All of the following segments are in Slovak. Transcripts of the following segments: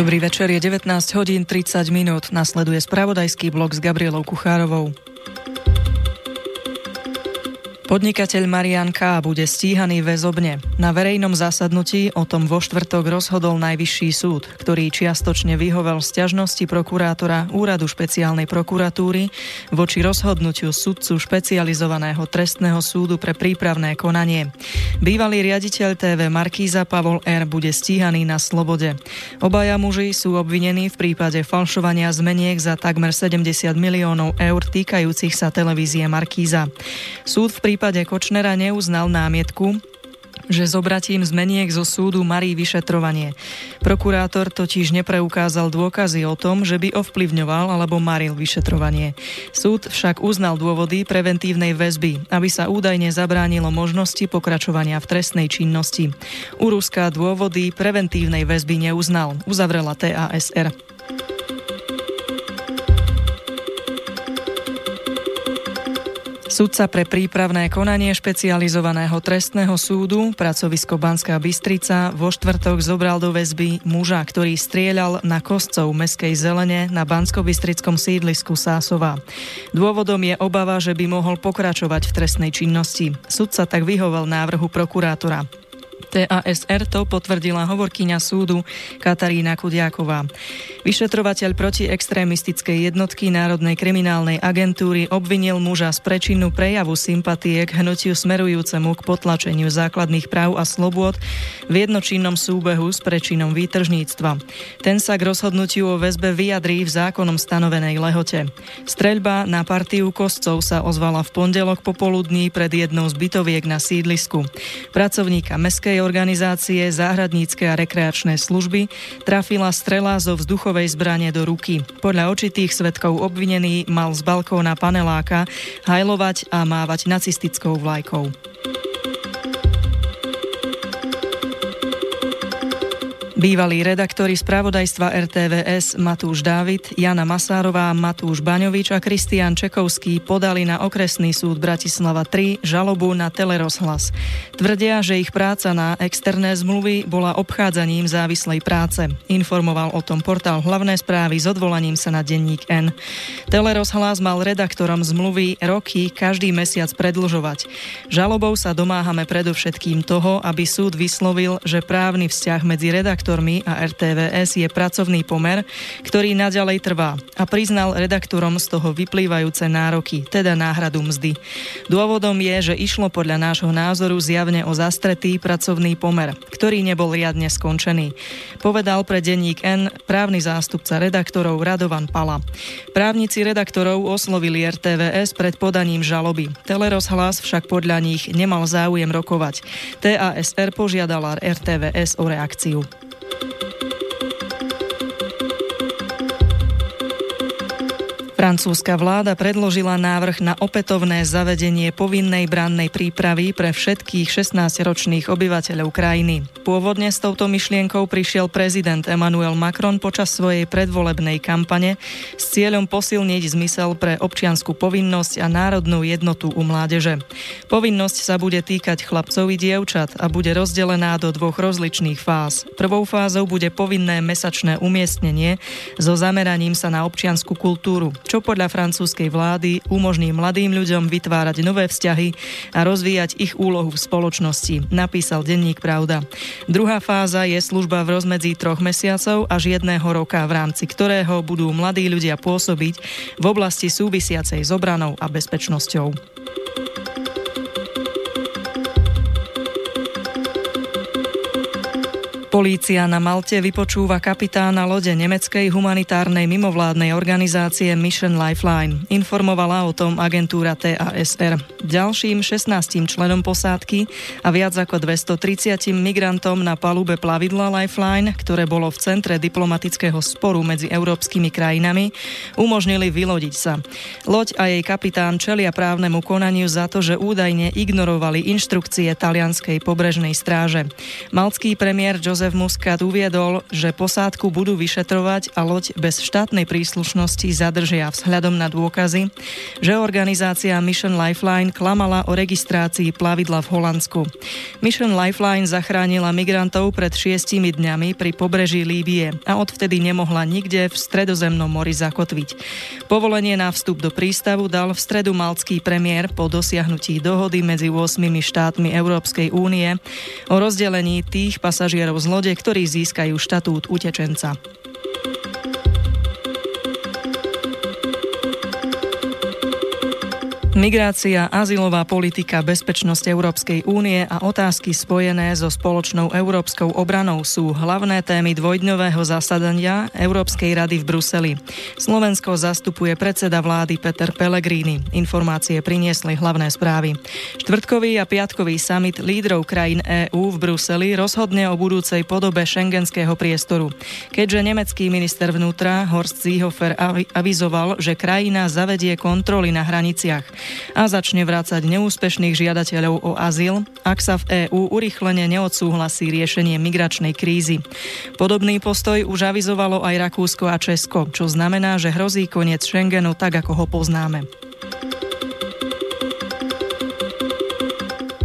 Dobrý večer, je 19 hodín 30 minút. Nasleduje spravodajský blok s Gabrielou Kuchárovou. Podnikateľ Marian K. bude stíhaný väzobne. Na verejnom zasadnutí o tom vo štvrtok rozhodol Najvyšší súd, ktorý čiastočne vyhovel sťažnosti prokurátora Úradu špeciálnej prokuratúry voči rozhodnutiu sudcu špecializovaného trestného súdu pre prípravné konanie. Bývalý riaditeľ TV Markíza Pavol R. bude stíhaný na slobode. Obaja muži sú obvinení v prípade falšovania zmeniek za takmer 70 miliónov eur týkajúcich sa televízie Markíza. Súd v prípade Kočnera neuznal námietku, že zobratím zmeniek zo súdu marí vyšetrovanie. Prokurátor totiž nepreukázal dôkazy o tom, že by ovplyvňoval alebo maril vyšetrovanie. Súd však uznal dôvody preventívnej väzby, aby sa údajne zabránilo možnosti pokračovania v trestnej činnosti. U Ruska dôvody preventívnej väzby neuznal, uzavrela TASR. Sudca pre prípravné konanie špecializovaného trestného súdu pracovisko Banská Bystrica vo štvrtok zobral do väzby muža, ktorý strieľal na kostcov Meskej zelene na Bansko-Bystrickom sídlisku Sásova. Dôvodom je obava, že by mohol pokračovať v trestnej činnosti. Sudca tak vyhovel návrhu prokurátora. TASR to potvrdila hovorkyňa súdu Katarína Kudiaková. Vyšetrovateľ proti extrémistickej jednotky Národnej kriminálnej agentúry obvinil muža z prečinu prejavu sympatie k hnutiu smerujúcemu k potlačeniu základných práv a slobôd v jednočinnom súbehu s prečinom výtržníctva. Ten sa k rozhodnutiu o väzbe vyjadrí v zákonom stanovenej lehote. Streľba na partiu kostcov sa ozvala v pondelok popoludní pred jednou z bytoviek na sídlisku. Pracovníka Mestskej organizácie Záhradnícke a rekreačné služby trafila strela zo vzduchovej zbrane do ruky. Podľa očitých svetkov obvinený mal z balkóna paneláka hajlovať a mávať nacistickou vlajkou. Bývalí redaktori spravodajstva RTVS Matúš Dávid, Jana Masárová, Matúš Baňovič a Kristian Čekovský podali na okresný súd Bratislava 3 žalobu na telerozhlas. Tvrdia, že ich práca na externé zmluvy bola obchádzaním závislej práce. Informoval o tom portál hlavné správy s odvolaním sa na denník N. Telerozhlas mal redaktorom zmluvy roky každý mesiac predlžovať. Žalobou sa domáhame predovšetkým toho, aby súd vyslovil, že právny vzťah medzi redaktorom redaktormi a RTVS je pracovný pomer, ktorý naďalej trvá a priznal redaktorom z toho vyplývajúce nároky, teda náhradu mzdy. Dôvodom je, že išlo podľa nášho názoru zjavne o zastretý pracovný pomer, ktorý nebol riadne skončený. Povedal pre denník N právny zástupca redaktorov Radovan Pala. Právnici redaktorov oslovili RTVS pred podaním žaloby. Telerozhlas však podľa nich nemal záujem rokovať. TASR požiadala RTVS o reakciu. Francúzska vláda predložila návrh na opätovné zavedenie povinnej brannej prípravy pre všetkých 16-ročných obyvateľov krajiny. Pôvodne s touto myšlienkou prišiel prezident Emmanuel Macron počas svojej predvolebnej kampane s cieľom posilniť zmysel pre občianskú povinnosť a národnú jednotu u mládeže. Povinnosť sa bude týkať chlapcov i dievčat a bude rozdelená do dvoch rozličných fáz. Prvou fázou bude povinné mesačné umiestnenie so zameraním sa na občianskú kultúru čo podľa francúzskej vlády umožní mladým ľuďom vytvárať nové vzťahy a rozvíjať ich úlohu v spoločnosti, napísal denník Pravda. Druhá fáza je služba v rozmedzi troch mesiacov až jedného roka, v rámci ktorého budú mladí ľudia pôsobiť v oblasti súvisiacej s obranou a bezpečnosťou. Polícia na Malte vypočúva kapitána lode nemeckej humanitárnej mimovládnej organizácie Mission Lifeline. Informovala o tom agentúra TASR. Ďalším 16 členom posádky a viac ako 230 migrantom na palube plavidla Lifeline, ktoré bolo v centre diplomatického sporu medzi európskymi krajinami, umožnili vylodiť sa. Loď a jej kapitán čelia právnemu konaniu za to, že údajne ignorovali inštrukcie talianskej pobrežnej stráže. Malcký premiér Joseph Jozef Muscat uviedol, že posádku budú vyšetrovať a loď bez štátnej príslušnosti zadržia vzhľadom na dôkazy, že organizácia Mission Lifeline klamala o registrácii plavidla v Holandsku. Mission Lifeline zachránila migrantov pred šiestimi dňami pri pobreží Líbie a odvtedy nemohla nikde v stredozemnom mori zakotviť. Povolenie na vstup do prístavu dal v stredu malcký premiér po dosiahnutí dohody medzi 8 štátmi Európskej únie o rozdelení tých pasažierov z lode, ktorí získajú štatút utečenca. Migrácia, azylová politika, bezpečnosť Európskej únie a otázky spojené so spoločnou európskou obranou sú hlavné témy dvojdňového zasadania Európskej rady v Bruseli. Slovensko zastupuje predseda vlády Peter Pellegrini. Informácie priniesli hlavné správy. Štvrtkový a piatkový summit lídrov krajín EÚ v Bruseli rozhodne o budúcej podobe šengenského priestoru. Keďže nemecký minister vnútra Horst Seehofer avizoval, že krajina zavedie kontroly na hraniciach a začne vrácať neúspešných žiadateľov o azyl, ak sa v EÚ urychlene neodsúhlasí riešenie migračnej krízy. Podobný postoj už avizovalo aj Rakúsko a Česko, čo znamená, že hrozí koniec Schengenu tak, ako ho poznáme.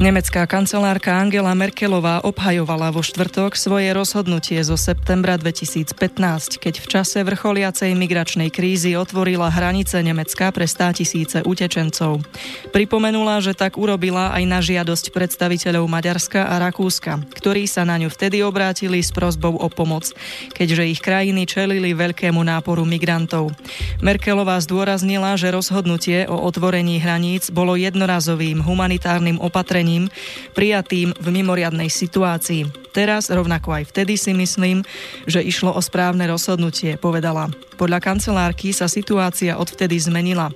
Nemecká kancelárka Angela Merkelová obhajovala vo štvrtok svoje rozhodnutie zo septembra 2015, keď v čase vrcholiacej migračnej krízy otvorila hranice Nemecka pre 100 tisíce utečencov. Pripomenula, že tak urobila aj na žiadosť predstaviteľov Maďarska a Rakúska, ktorí sa na ňu vtedy obrátili s prozbou o pomoc, keďže ich krajiny čelili veľkému náporu migrantov. Merkelová zdôraznila, že rozhodnutie o otvorení hraníc bolo jednorazovým humanitárnym opatrením opatrení prijatým v mimoriadnej situácii. Teraz, rovnako aj vtedy si myslím, že išlo o správne rozhodnutie, povedala. Podľa kancelárky sa situácia odvtedy zmenila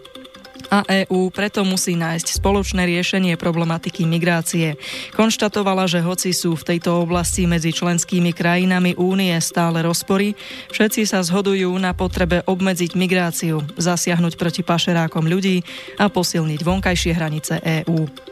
a EÚ preto musí nájsť spoločné riešenie problematiky migrácie. Konštatovala, že hoci sú v tejto oblasti medzi členskými krajinami únie stále rozpory, všetci sa zhodujú na potrebe obmedziť migráciu, zasiahnuť proti pašerákom ľudí a posilniť vonkajšie hranice EÚ.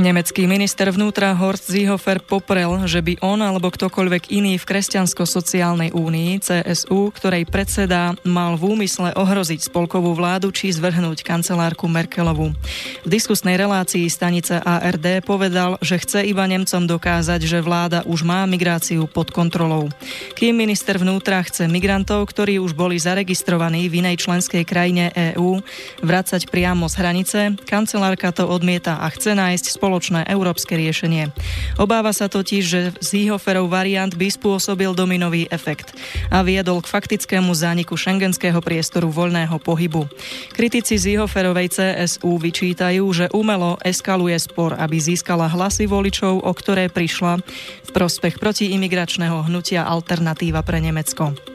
Nemecký minister vnútra Horst Seehofer poprel, že by on alebo ktokoľvek iný v Kresťansko-sociálnej únii CSU, ktorej predseda mal v úmysle ohroziť spolkovú vládu či zvrhnúť kancelárku Merkelovu. V diskusnej relácii stanice ARD povedal, že chce iba Nemcom dokázať, že vláda už má migráciu pod kontrolou. Kým minister vnútra chce migrantov, ktorí už boli zaregistrovaní v inej členskej krajine EÚ, vracať priamo z hranice, kancelárka to odmieta a chce nájsť spoločnú spoločné európske riešenie. Obáva sa totiž, že Seehoferov variant by spôsobil dominový efekt a viedol k faktickému zániku šengenského priestoru voľného pohybu. Kritici Seehoferovej CSU vyčítajú, že umelo eskaluje spor, aby získala hlasy voličov, o ktoré prišla v prospech protiimigračného hnutia Alternatíva pre Nemecko.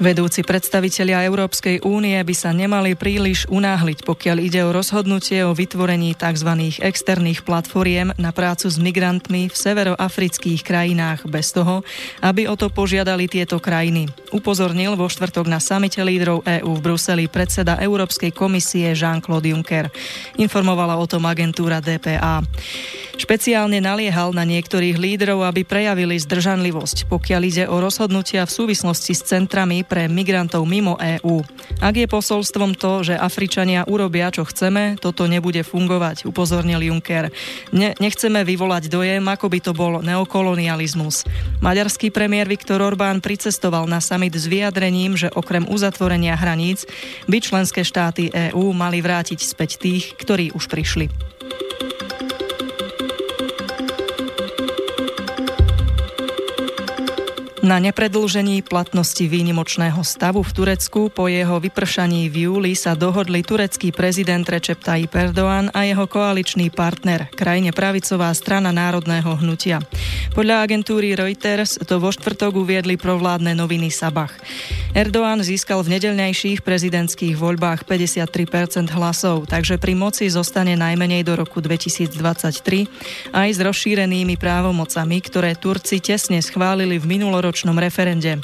Vedúci predstavitelia Európskej únie by sa nemali príliš unáhliť, pokiaľ ide o rozhodnutie o vytvorení tzv. externých platformiem na prácu s migrantmi v severoafrických krajinách bez toho, aby o to požiadali tieto krajiny. Upozornil vo štvrtok na samite lídrov EÚ v Bruseli predseda Európskej komisie Jean-Claude Juncker. Informovala o tom agentúra DPA. Špeciálne naliehal na niektorých lídrov, aby prejavili zdržanlivosť, pokiaľ ide o rozhodnutia v súvislosti s centrami pre migrantov mimo EÚ. Ak je posolstvom to, že Afričania urobia, čo chceme, toto nebude fungovať, upozornil Juncker. Ne, nechceme vyvolať dojem, ako by to bol neokolonializmus. Maďarský premiér Viktor Orbán pricestoval na summit s vyjadrením, že okrem uzatvorenia hraníc by členské štáty EÚ mali vrátiť späť tých, ktorí už prišli. Na nepredlžení platnosti výnimočného stavu v Turecku po jeho vypršaní v júli sa dohodli turecký prezident Recep Tayyip Erdoğan a jeho koaličný partner, krajine pravicová strana národného hnutia. Podľa agentúry Reuters to vo štvrtok uviedli provládne noviny Sabach. Erdoğan získal v nedelnejších prezidentských voľbách 53% hlasov, takže pri moci zostane najmenej do roku 2023 aj s rozšírenými právomocami, ktoré Turci tesne schválili v minuloročnom minuloročnom referende.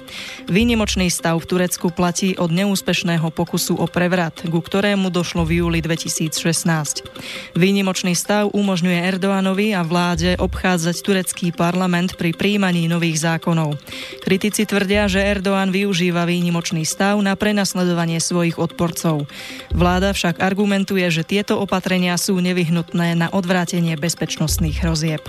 Výnimočný stav v Turecku platí od neúspešného pokusu o prevrat, ku ktorému došlo v júli 2016. Výnimočný stav umožňuje Erdoganovi a vláde obchádzať turecký parlament pri príjmaní nových zákonov. Kritici tvrdia, že Erdogan využíva výnimočný stav na prenasledovanie svojich odporcov. Vláda však argumentuje, že tieto opatrenia sú nevyhnutné na odvrátenie bezpečnostných hrozieb.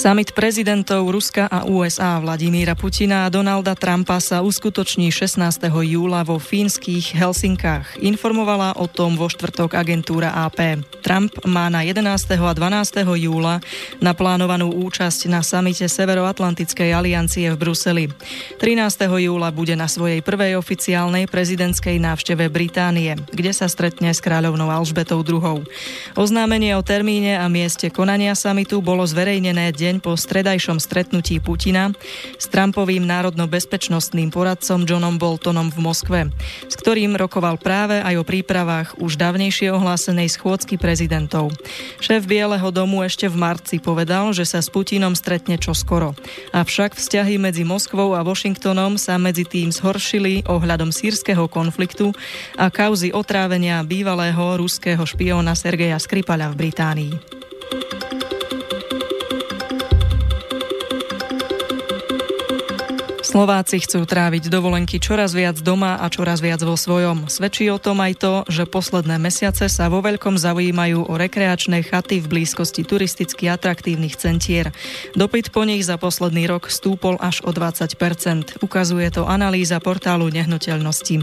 Summit prezidentov Ruska a USA Vladimíra Putina a Donalda Trumpa sa uskutoční 16. júla vo fínskych Helsinkách. Informovala o tom vo štvrtok agentúra AP. Trump má na 11. a 12. júla naplánovanú účasť na samite Severoatlantickej aliancie v Bruseli. 13. júla bude na svojej prvej oficiálnej prezidentskej návšteve Británie, kde sa stretne s kráľovnou Alžbetou II. Oznámenie o termíne a mieste konania samitu bolo zverejnené deň deň po stredajšom stretnutí Putina s Trumpovým národno-bezpečnostným poradcom Johnom Boltonom v Moskve, s ktorým rokoval práve aj o prípravách už dávnejšie ohlásenej schôdzky prezidentov. Šéf Bieleho domu ešte v marci povedal, že sa s Putinom stretne čoskoro. Avšak vzťahy medzi Moskvou a Washingtonom sa medzi tým zhoršili ohľadom sírskeho konfliktu a kauzy otrávenia bývalého ruského špióna Sergeja Skripala v Británii. Slováci chcú tráviť dovolenky čoraz viac doma a čoraz viac vo svojom. Svedčí o tom aj to, že posledné mesiace sa vo veľkom zaujímajú o rekreačné chaty v blízkosti turisticky atraktívnych centier. Dopyt po nich za posledný rok stúpol až o 20% Ukazuje to analýza portálu nehnuteľnosti.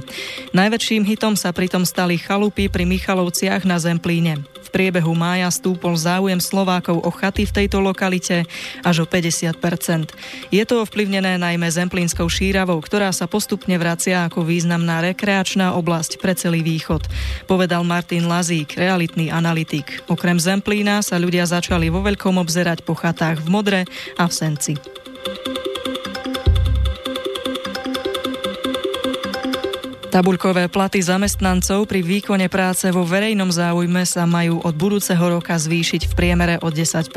Najväčším hitom sa pritom stali chalupy pri Michalovciach na Zemplíne. V priebehu mája stúpol záujem Slovákov o chaty v tejto lokalite až o 50% Je to ovplyvnené najmä Zemplínskou šíravou, ktorá sa postupne vracia ako významná rekreačná oblasť pre celý východ, povedal Martin Lazík, realitný analytik. Okrem Zemplína sa ľudia začali vo veľkom obzerať po chatách v Modre a v Senci. Tabuľkové platy zamestnancov pri výkone práce vo verejnom záujme sa majú od budúceho roka zvýšiť v priemere o 10%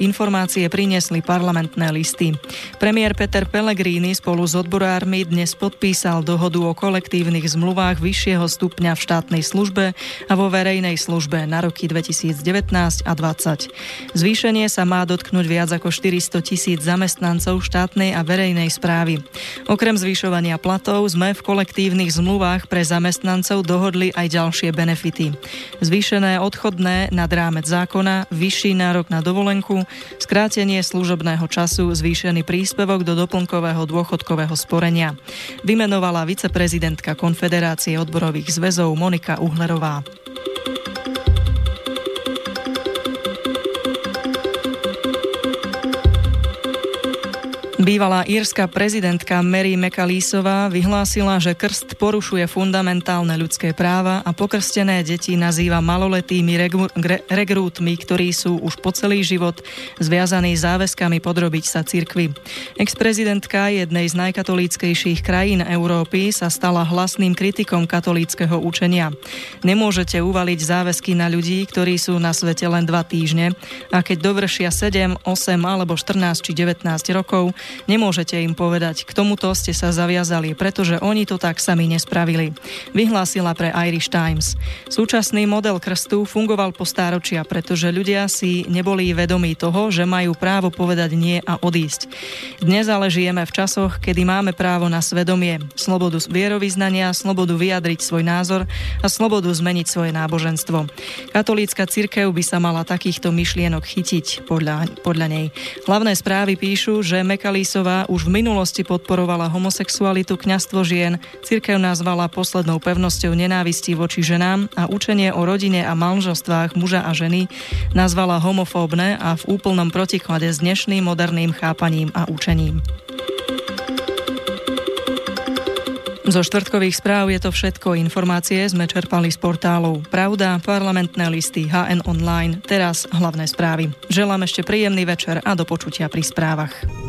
Informácie priniesli parlamentné listy. Premiér Peter Pellegrini spolu s odborármi dnes podpísal dohodu o kolektívnych zmluvách vyššieho stupňa v štátnej službe a vo verejnej službe na roky 2019 a 2020. Zvýšenie sa má dotknúť viac ako 400 tisíc zamestnancov štátnej a verejnej správy. Okrem zvyšovania platov sme v kolektívnych zmluvách pre zamestnancov dohodli aj ďalšie benefity. Zvýšené odchodné nad rámec zákona, vyšší nárok na dovolenku, skrátenie služobného času, zvýšený príspevok do doplnkového dôchodkového sporenia. Vymenovala viceprezidentka Konfederácie odborových zväzov Monika Uhlerová. Bývalá írska prezidentka Mary McAleesová vyhlásila, že krst porušuje fundamentálne ľudské práva a pokrstené deti nazýva maloletými regrútmi, ktorí sú už po celý život zviazaní záväzkami podrobiť sa cirkvi. Ex-prezidentka jednej z najkatolíckejších krajín Európy sa stala hlasným kritikom katolíckého učenia. Nemôžete uvaliť záväzky na ľudí, ktorí sú na svete len dva týždne a keď dovršia 7, 8 alebo 14 či 19 rokov, Nemôžete im povedať, k tomuto ste sa zaviazali, pretože oni to tak sami nespravili. Vyhlásila pre Irish Times. Súčasný model krstu fungoval po stáročia, pretože ľudia si neboli vedomí toho, že majú právo povedať nie a odísť. Dnes ale žijeme v časoch, kedy máme právo na svedomie, slobodu vierovýznania, slobodu vyjadriť svoj názor a slobodu zmeniť svoje náboženstvo. Katolícka cirkev by sa mala takýchto myšlienok chytiť podľa, podľa nej. Hlavné správy píšu, že Mekali Lisová už v minulosti podporovala homosexualitu, kňastvo žien, cirkev nazvala poslednou pevnosťou nenávisti voči ženám a učenie o rodine a manželstvách muža a ženy nazvala homofóbne a v úplnom protiklade s dnešným moderným chápaním a učením. Zo štvrtkových správ je to všetko. Informácie sme čerpali z portálov Pravda, parlamentné listy, HN Online, teraz hlavné správy. Želám ešte príjemný večer a do počutia pri správach.